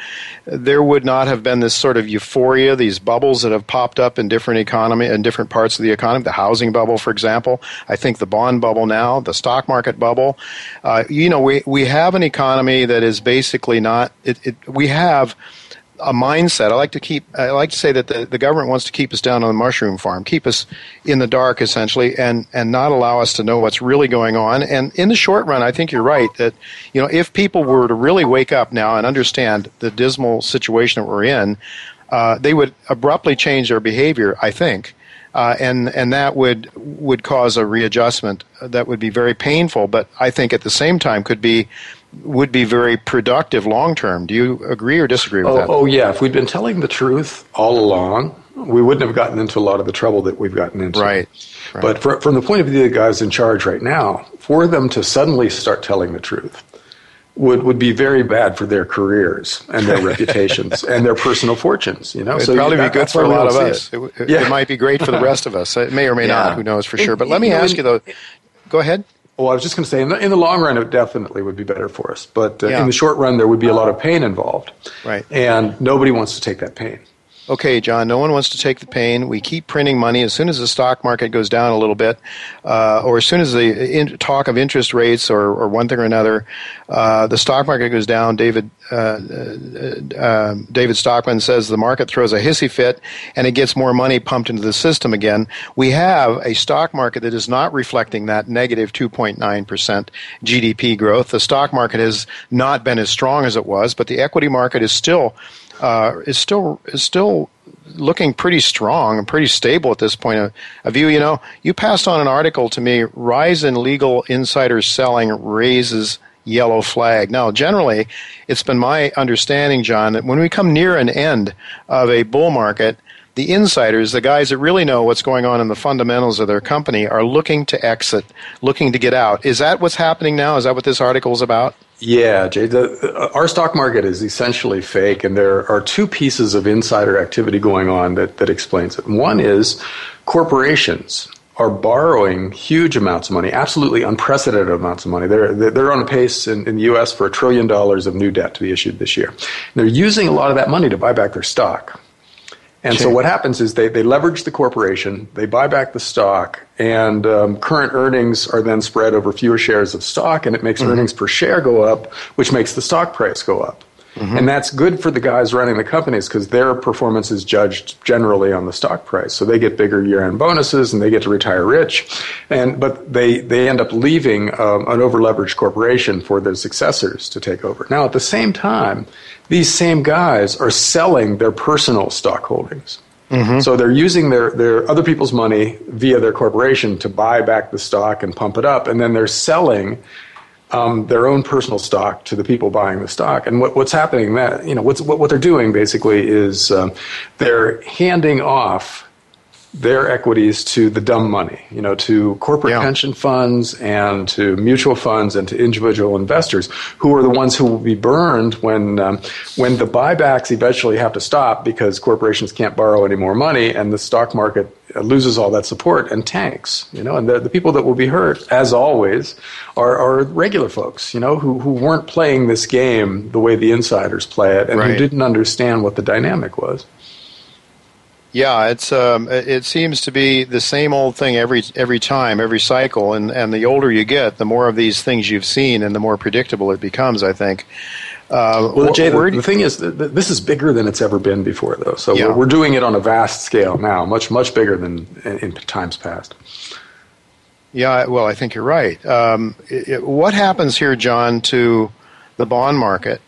there would not have been this sort of euphoria, these bubbles that have popped up in different economy and different parts of the economy. The housing bubble, for example. I think the bond bubble now, the stock market bubble. Uh, you know, we we have an economy that is basically not. It, it, we have a mindset. I like to keep. I like to say that the, the government wants to keep us down on the mushroom farm, keep us in the dark essentially, and and not allow us to know what's really going on. And in the short run, I think you're right that you know if people were to really wake up now and understand the dismal situation that we're in, uh, they would abruptly change their behavior. I think. Uh, and and that would would cause a readjustment that would be very painful, but I think at the same time could be would be very productive long term. Do you agree or disagree with oh, that? Oh, yeah. If we'd been telling the truth all along, we wouldn't have gotten into a lot of the trouble that we've gotten into. Right. right. But for, from the point of view of the guys in charge right now, for them to suddenly start telling the truth would, would be very bad for their careers and their reputations and their personal fortunes. You know, it'd so probably be good for a lot of us. It. It, yeah. it, might be great for the rest of us. It may or may yeah. not. Who knows for sure? But let me ask you though. Go ahead. Well, I was just going to say, in the, in the long run, it definitely would be better for us. But uh, yeah. in the short run, there would be a lot of pain involved. Right. And nobody wants to take that pain okay, John, no one wants to take the pain. We keep printing money. As soon as the stock market goes down a little bit, uh, or as soon as the in- talk of interest rates or, or one thing or another, uh, the stock market goes down. David uh, uh um, David Stockman says the market throws a hissy fit and it gets more money pumped into the system again. We have a stock market that is not reflecting that negative 2.9 percent GDP growth. The stock market has not been as strong as it was, but the equity market is still uh, is still is still looking pretty strong and pretty stable at this point of, of view. You know, you passed on an article to me: rise in legal insider selling raises yellow flag. Now, generally, it's been my understanding, John, that when we come near an end of a bull market, the insiders, the guys that really know what's going on in the fundamentals of their company, are looking to exit, looking to get out. Is that what's happening now? Is that what this article is about? Yeah, Jay. The, uh, our stock market is essentially fake, and there are two pieces of insider activity going on that, that explains it. One is corporations are borrowing huge amounts of money, absolutely unprecedented amounts of money. They're, they're on a pace in, in the U.S. for a trillion dollars of new debt to be issued this year. they're using a lot of that money to buy back their stock. And so what happens is they, they leverage the corporation, they buy back the stock, and um, current earnings are then spread over fewer shares of stock, and it makes mm-hmm. earnings per share go up, which makes the stock price go up. Mm-hmm. And that's good for the guys running the companies because their performance is judged generally on the stock price. So they get bigger year-end bonuses and they get to retire rich. And but they they end up leaving um, an over-leveraged corporation for their successors to take over. Now at the same time, these same guys are selling their personal stock holdings. Mm-hmm. So they're using their, their other people's money via their corporation to buy back the stock and pump it up, and then they're selling um, their own personal stock to the people buying the stock. And what, what's happening that you know what's what, what they're doing basically is um, they're handing off their equities to the dumb money, you know, to corporate yeah. pension funds and to mutual funds and to individual investors who are the ones who will be burned when um, when the buybacks eventually have to stop because corporations can't borrow any more money and the stock market loses all that support and tanks, you know, and the, the people that will be hurt, as always, are, are regular folks, you know, who, who weren't playing this game the way the insiders play it and right. who didn't understand what the dynamic was. Yeah, it's um, it seems to be the same old thing every every time, every cycle, and and the older you get, the more of these things you've seen, and the more predictable it becomes. I think. Uh, well, Jay, the, the, thing is, this is bigger than it's ever been before, though. So yeah. we're, we're, doing it on a vast scale now, much much bigger than in, in times past. Yeah, well, I think you're right. Um, it, what happens here, John, to the bond market?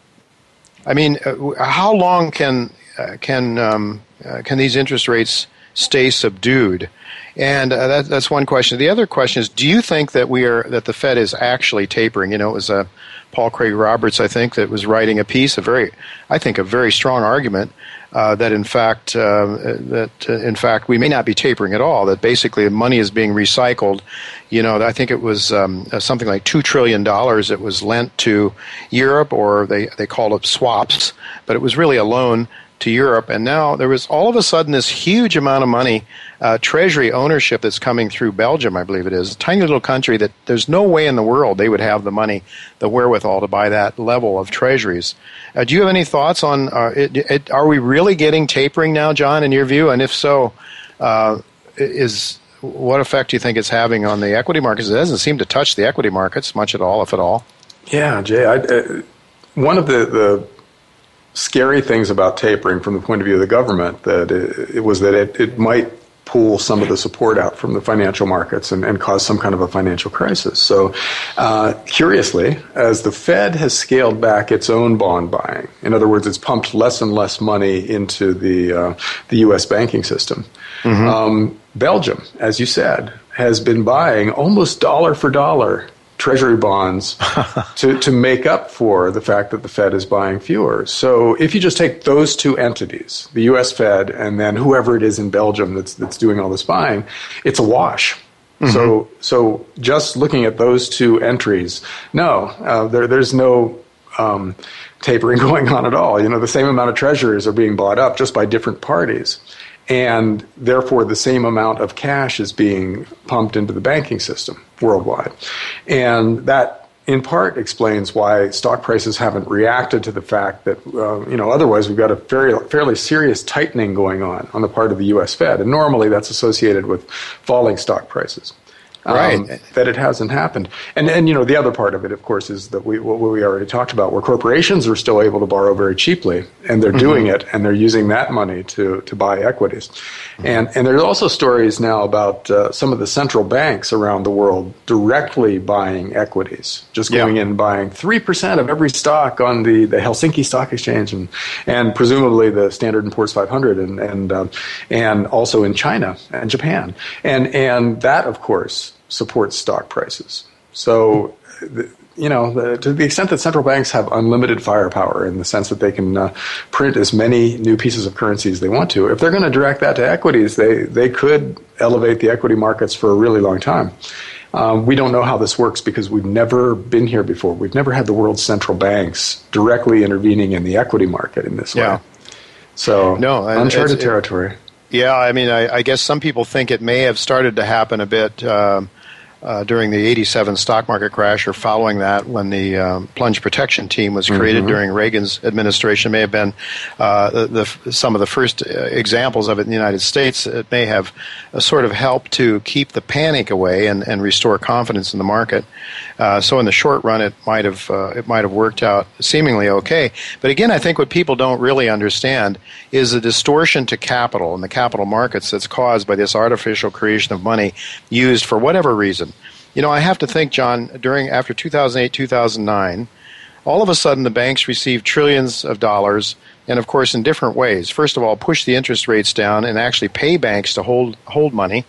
I mean, uh, how long can uh, can um, uh, can these interest rates stay subdued? And uh, that, that's one question. The other question is, do you think that we are that the Fed is actually tapering? You know, it was uh, Paul Craig Roberts, I think, that was writing a piece, a very, I think, a very strong argument uh, that in fact uh, that uh, in fact we may not be tapering at all. That basically money is being recycled. You know, I think it was um, something like two trillion dollars that was lent to Europe, or they they called it swaps, but it was really a loan to Europe, and now there was all of a sudden this huge amount of money, uh, treasury ownership that's coming through Belgium, I believe it is, a tiny little country that there's no way in the world they would have the money, the wherewithal to buy that level of treasuries. Uh, do you have any thoughts on? Uh, it, it, are we really getting tapering now, John, in your view? And if so, uh, is what effect do you think it's having on the equity markets? It doesn't seem to touch the equity markets much at all, if at all. Yeah, Jay. I, uh, one of the, the scary things about tapering from the point of view of the government that it, it was that it, it might pull some of the support out from the financial markets and, and cause some kind of a financial crisis. So, uh, curiously, as the Fed has scaled back its own bond buying, in other words, it's pumped less and less money into the uh, the U.S. banking system. Mm-hmm. Um, Belgium, as you said, has been buying almost dollar for dollar treasury bonds to, to make up for the fact that the Fed is buying fewer. So if you just take those two entities, the US Fed and then whoever it is in Belgium that's, that's doing all this buying, it's a wash. Mm-hmm. So, so just looking at those two entries, no, uh, there, there's no um, tapering going on at all. You know, the same amount of treasuries are being bought up just by different parties and therefore the same amount of cash is being pumped into the banking system worldwide. And that in part explains why stock prices haven't reacted to the fact that uh, you know otherwise we've got a fairly fairly serious tightening going on on the part of the U.S. Fed, and normally that's associated with falling stock prices right. Um, that it hasn't happened. And and you know the other part of it, of course, is that we what we already talked about, where corporations are still able to borrow very cheaply, and they're mm-hmm. doing it, and they're using that money to to buy equities. Mm-hmm. And and there's also stories now about uh, some of the central banks around the world directly buying equities, just going yeah. in buying three percent of every stock on the, the Helsinki Stock Exchange, and and presumably the Standard and Poor's 500, and and uh, and also in China and Japan, and and that of course supports stock prices. So, you know, the, to the extent that central banks have unlimited firepower in the sense that they can uh, print as many new pieces of currency as they want to, if they're going to direct that to equities, they, they could elevate the equity markets for a really long time. Um, we don't know how this works because we've never been here before. We've never had the world's central banks directly intervening in the equity market in this yeah. way. So, no, uncharted territory. yeah, I mean, I, I, guess some people think it may have started to happen a bit. Um, uh, during the 87 stock market crash or following that when the um, plunge protection team was created mm-hmm. during Reagan's administration may have been uh, the, the, some of the first uh, examples of it in the United States. It may have uh, sort of helped to keep the panic away and, and restore confidence in the market. Uh, so in the short run, it might have uh, it might have worked out seemingly okay. But again, I think what people don't really understand is the distortion to capital and the capital markets that's caused by this artificial creation of money used for whatever reason you know, I have to think, John, during after 2008, 2009, all of a sudden the banks received trillions of dollars, and of course in different ways. First of all, push the interest rates down and actually pay banks to hold hold money.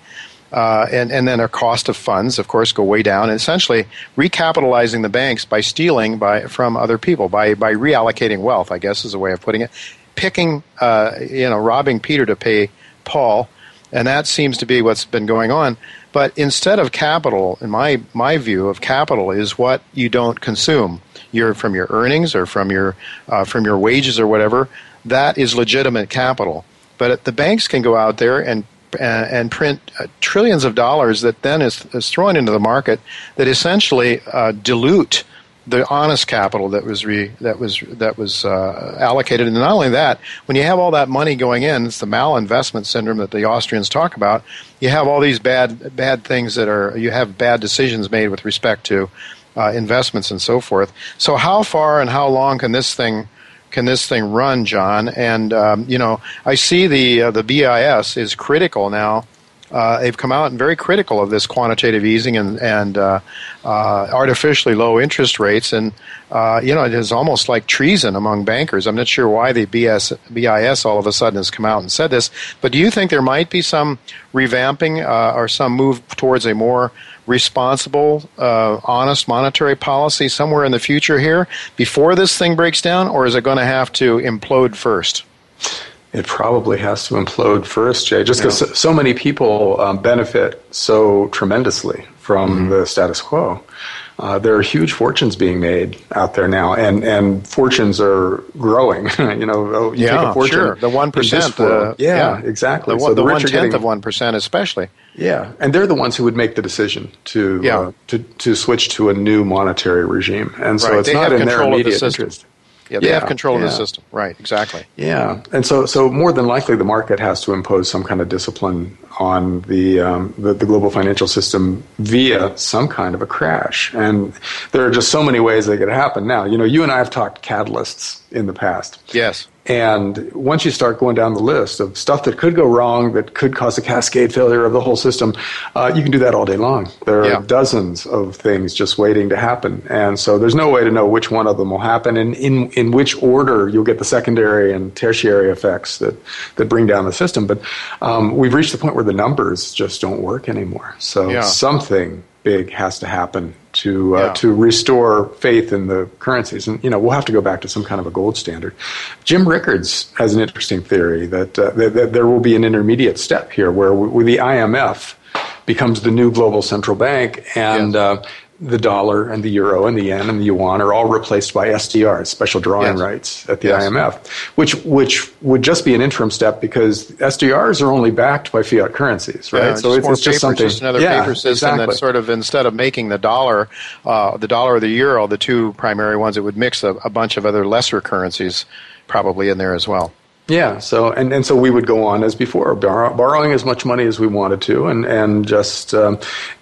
Uh, and, and then their cost of funds, of course, go way down. And essentially, recapitalizing the banks by stealing by from other people, by by reallocating wealth, I guess is a way of putting it. Picking, uh, you know, robbing Peter to pay Paul, and that seems to be what's been going on. But instead of capital, in my, my view of capital, is what you don't consume. Your, from your earnings or from your, uh, from your wages or whatever, that is legitimate capital. But the banks can go out there and and print uh, trillions of dollars that then is, is thrown into the market that essentially uh, dilute the honest capital that was re, that was that was uh, allocated, and not only that, when you have all that money going in, it's the malinvestment syndrome that the Austrians talk about. You have all these bad bad things that are you have bad decisions made with respect to uh, investments and so forth. So how far and how long can this thing can this thing run, John? And um, you know, I see the uh, the BIS is critical now uh, they've come out and very critical of this quantitative easing and, and uh, uh, artificially low interest rates. And, uh, you know, it is almost like treason among bankers. I'm not sure why the BS, BIS all of a sudden has come out and said this, but do you think there might be some revamping uh, or some move towards a more responsible, uh, honest monetary policy somewhere in the future here before this thing breaks down, or is it going to have to implode first? it probably has to implode first, Jay, just because yeah. so, so, many people um, benefit so tremendously from mm-hmm. the status quo. Uh, there are huge fortunes being made out there now, and, and fortunes are growing. you know, oh, you yeah, take a fortune sure. The one percent. Uh, yeah, yeah, exactly. The, so the, the one tenth of one percent, especially. Yeah, and they're the ones who would make the decision to yeah. uh, to to switch to a new monetary regime, and so right. it's they not in their immediate the interest. Yeah, they yeah, have control of the system. Right, exactly. Yeah, and so so more than likely the market has to impose some kind of discipline on the, um, the, the global financial system via some kind of a crash. And there are just so many ways that could happen. Now, you know, you and I have talked catalysts in the past. Yes. And once you start going down the list of stuff that could go wrong, that could cause a cascade failure of the whole system, uh, you can do that all day long. There are yeah. dozens of things just waiting to happen. And so there's no way to know which one of them will happen and in, in which order you'll get the secondary and tertiary effects that, that bring down the system. But um, we've reached the point where the numbers just don't work anymore. So yeah. something big has to happen to uh, yeah. to restore faith in the currencies. And you know, we'll have to go back to some kind of a gold standard. Jim Rickards has an interesting theory that, uh, that, that, there will be an intermediate step here where we, the IMF becomes the new global central bank, and yes. uh, the dollar and the euro and the yen and the yuan are all replaced by SDRs, special drawing yes. rights at the yes. IMF, which which would just be an interim step because SDRs are only backed by fiat currencies, right? Yeah, so it's, it's just something. Just another yeah, paper system exactly. that sort of instead of making the dollar, uh, the dollar or the euro, the two primary ones, it would mix a, a bunch of other lesser currencies probably in there as well. Yeah. So and, and so we would go on as before, borrow, borrowing as much money as we wanted to, and and just um,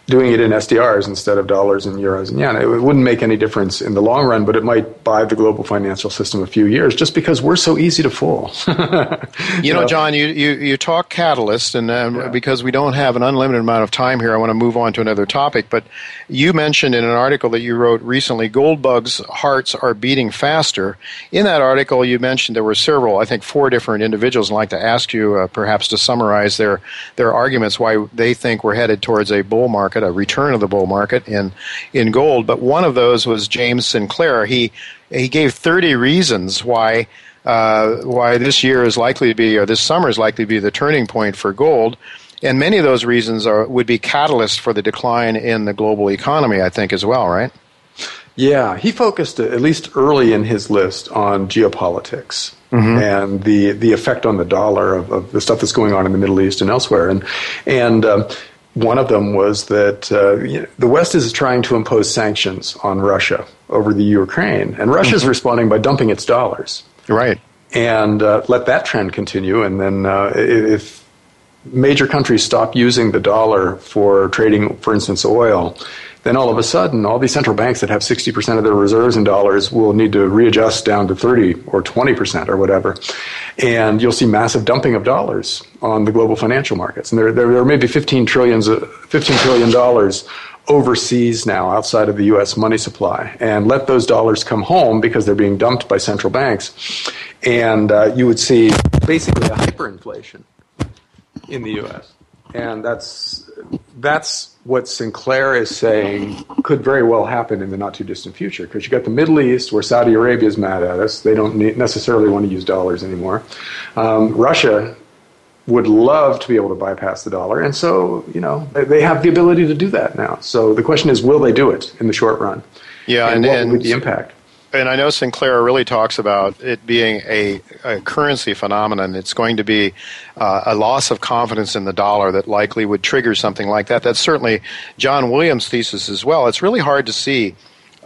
doing it in SDRs instead of dollars and euros and yen. It wouldn't make any difference in the long run, but it might buy the global financial system a few years just because we're so easy to fool. you, know, John, you, you, you talk catalyst, and um, yeah. because we don't have an unlimited amount of time here, I want to move on to another topic. But you mentioned in an article that you wrote recently, gold bugs' hearts are beating faster. In that article, you mentioned there were several, I think four different individuals, and I'd like to ask you uh, perhaps to summarize their, their arguments why they think we're headed towards a bull market market, a return of the bull market in in gold. But one of those was James Sinclair. He he gave 30 reasons why uh, why this year is likely to be, or this summer is likely to be the turning point for gold. And many of those reasons are would be catalysts for the decline in the global economy, I think, as well, right? Yeah, he focused at least early in his list on geopolitics. Mm-hmm. and the the effect on the dollar of, of, the stuff that's going on in the Middle East and elsewhere. And and um, one of them was that uh, you know, the West is trying to impose sanctions on Russia over the Ukraine, and Russia is mm-hmm. responding by dumping its dollars. Right. And uh, let that trend continue, and then uh, if major countries stop using the dollar for trading, for instance, oil, then all of a sudden, all these central banks that have 60% of their reserves in dollars will need to readjust down to 30 or 20% or whatever. And you'll see massive dumping of dollars on the global financial markets. And there, there, there may be 15 trillions, uh, $15 trillion overseas now outside of the US money supply and let those dollars come home because they're being dumped by central banks. And uh, you would see basically a hyperinflation in the US. And that's, that's what Sinclair is saying could very well happen in the not too distant future because you got the Middle East where Saudi Arabia is mad at us. They don't necessarily want to use dollars anymore. Um, Russia would love to be able to bypass the dollar, and so you know they have the ability to do that now. So the question is, will they do it in the short run? Yeah, and, and what and, would be the impact? And I know Sinclair really talks about it being a, a currency phenomenon. It's going to be uh, a loss of confidence in the dollar that likely would trigger something like that. That's certainly John Williams' thesis as well. It's really hard to see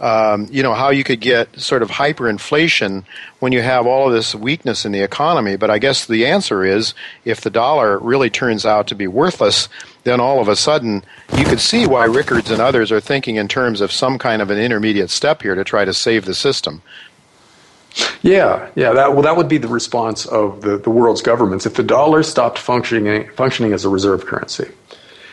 um, you know, how you could get sort of hyperinflation when you have all of this weakness in the economy. But I guess the answer is if the dollar really turns out to be worthless, then all of a sudden you could see why Rickards and others are thinking in terms of some kind of an intermediate step here to try to save the system. Yeah, yeah. That well, that would be the response of the, the world's governments if the dollar stopped functioning functioning as a reserve currency.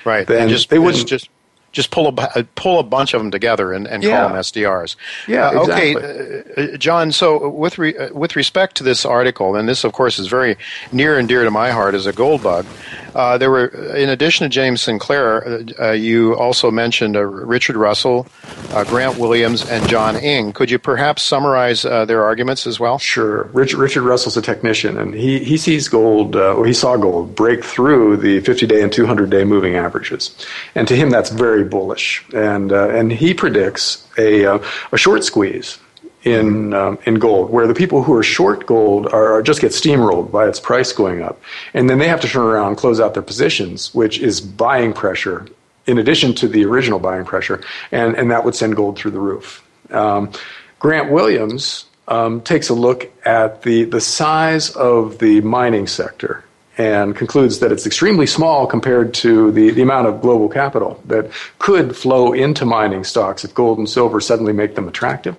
Right. Then and just, they wouldn't just just pull a pull a bunch of them together and, and Yeah. call them SDRs. Yeah, Uh, okay, exactly. uh, John. So with re, uh, with respect to this article, and this of course is very near and dear to my heart as a gold bug. Uh, there were, in addition to James Sinclair, uh, uh, you also mentioned uh, Richard Russell, uh, Grant Williams, and John Ing. Could you perhaps summarize their arguments as well? Sure. Richard, Richard Russell's a technician, and he, he sees gold, or he saw gold break through the 50 day and 200 day moving averages. And to him, that's very bullish. And, and he predicts a, a short squeeze in, um, in gold, where the people who are short gold are, are just get steamrolled by its price going up. And then they have to turn around and close out their positions, which is buying pressure in addition to the original buying pressure, and, and that would send gold through the roof. Um, Grant Williams um, takes a look at the, the size of the mining sector and concludes that it's extremely small compared to the, the amount of global capital that could flow into mining stocks if gold and silver suddenly make them attractive.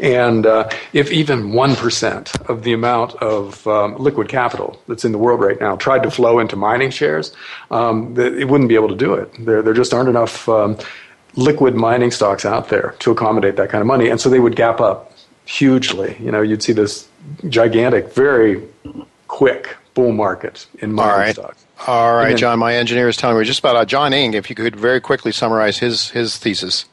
And uh, if even 1% of the amount of um, liquid capital that's in the world right now tried to flow into mining shares, um, it wouldn't be able to do it. There, there just aren't enough um, liquid mining stocks out there to accommodate that kind of money. And so they would gap up hugely. You know, you'd see this gigantic, very quick bull market in mining All right. stocks. All right, then- John. My engineer is telling me just about out. John Ing, if you could very quickly summarize his his thesis.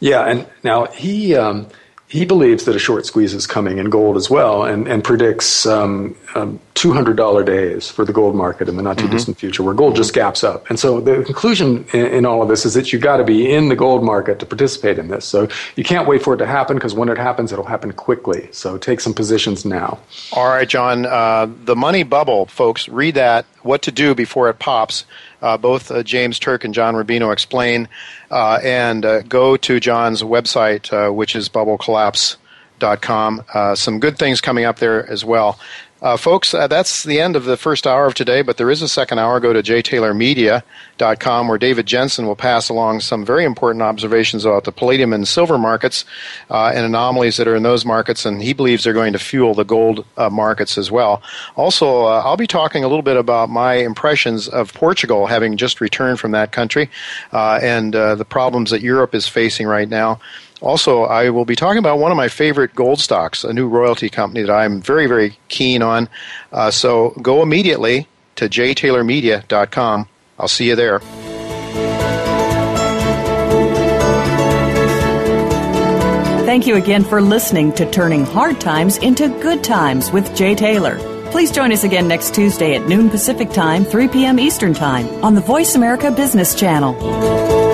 Yeah, and now he um, he believes that a short squeeze is coming in gold as well, and and predicts um, um, two hundred dollar days for the gold market in the not too distant future, where gold just gaps up. And so the conclusion in, in all of this is that you got to be in the gold market to participate in this. So you can't wait for it to happen because when it happens, it'll happen quickly. So take some positions now. All right, John. Uh, the money bubble, folks. Read that. What to do before it pops. Uh, both uh, James Turk and John Rubino explain, uh, and uh, go to John's website, uh, which is bubblecollapse.com. Uh, some good things coming up there as well. Uh, folks, uh, that's the end of the first hour of today, but there is a second hour. Go to jtaylormedia.com where David Jensen will pass along some very important observations about the palladium and silver markets uh, and anomalies that are in those markets, and he believes they're going to fuel the gold uh, markets as well. Also, uh, I'll be talking a little bit about my impressions of Portugal, having just returned from that country, uh, and the problems that Europe is facing right now. Also, I will be talking about one of my favorite gold stocks, a new royalty company that I'm very, very keen on. Uh, so go immediately to jtaylormedia.com. I'll see you there. Thank you again for listening to Turning Hard Times into Good Times with Jay Taylor. Please join us again next Tuesday at noon Pacific Time, 3 p.m. Eastern Time on the Voice America Business Channel.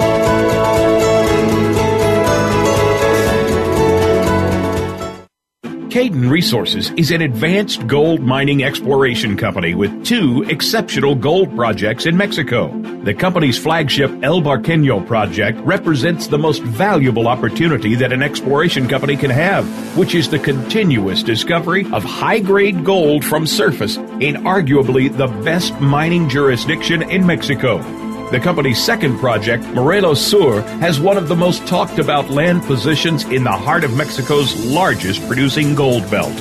Cayden Resources is an advanced gold mining exploration company with two exceptional gold projects in Mexico. The company's flagship El Barqueño project represents the most valuable opportunity that an exploration company can have, which is the continuous discovery of high grade gold from surface in arguably the best mining jurisdiction in Mexico. The company's second project, Morelos Sur, has one of the most talked about land positions in the heart of Mexico's largest producing gold belt.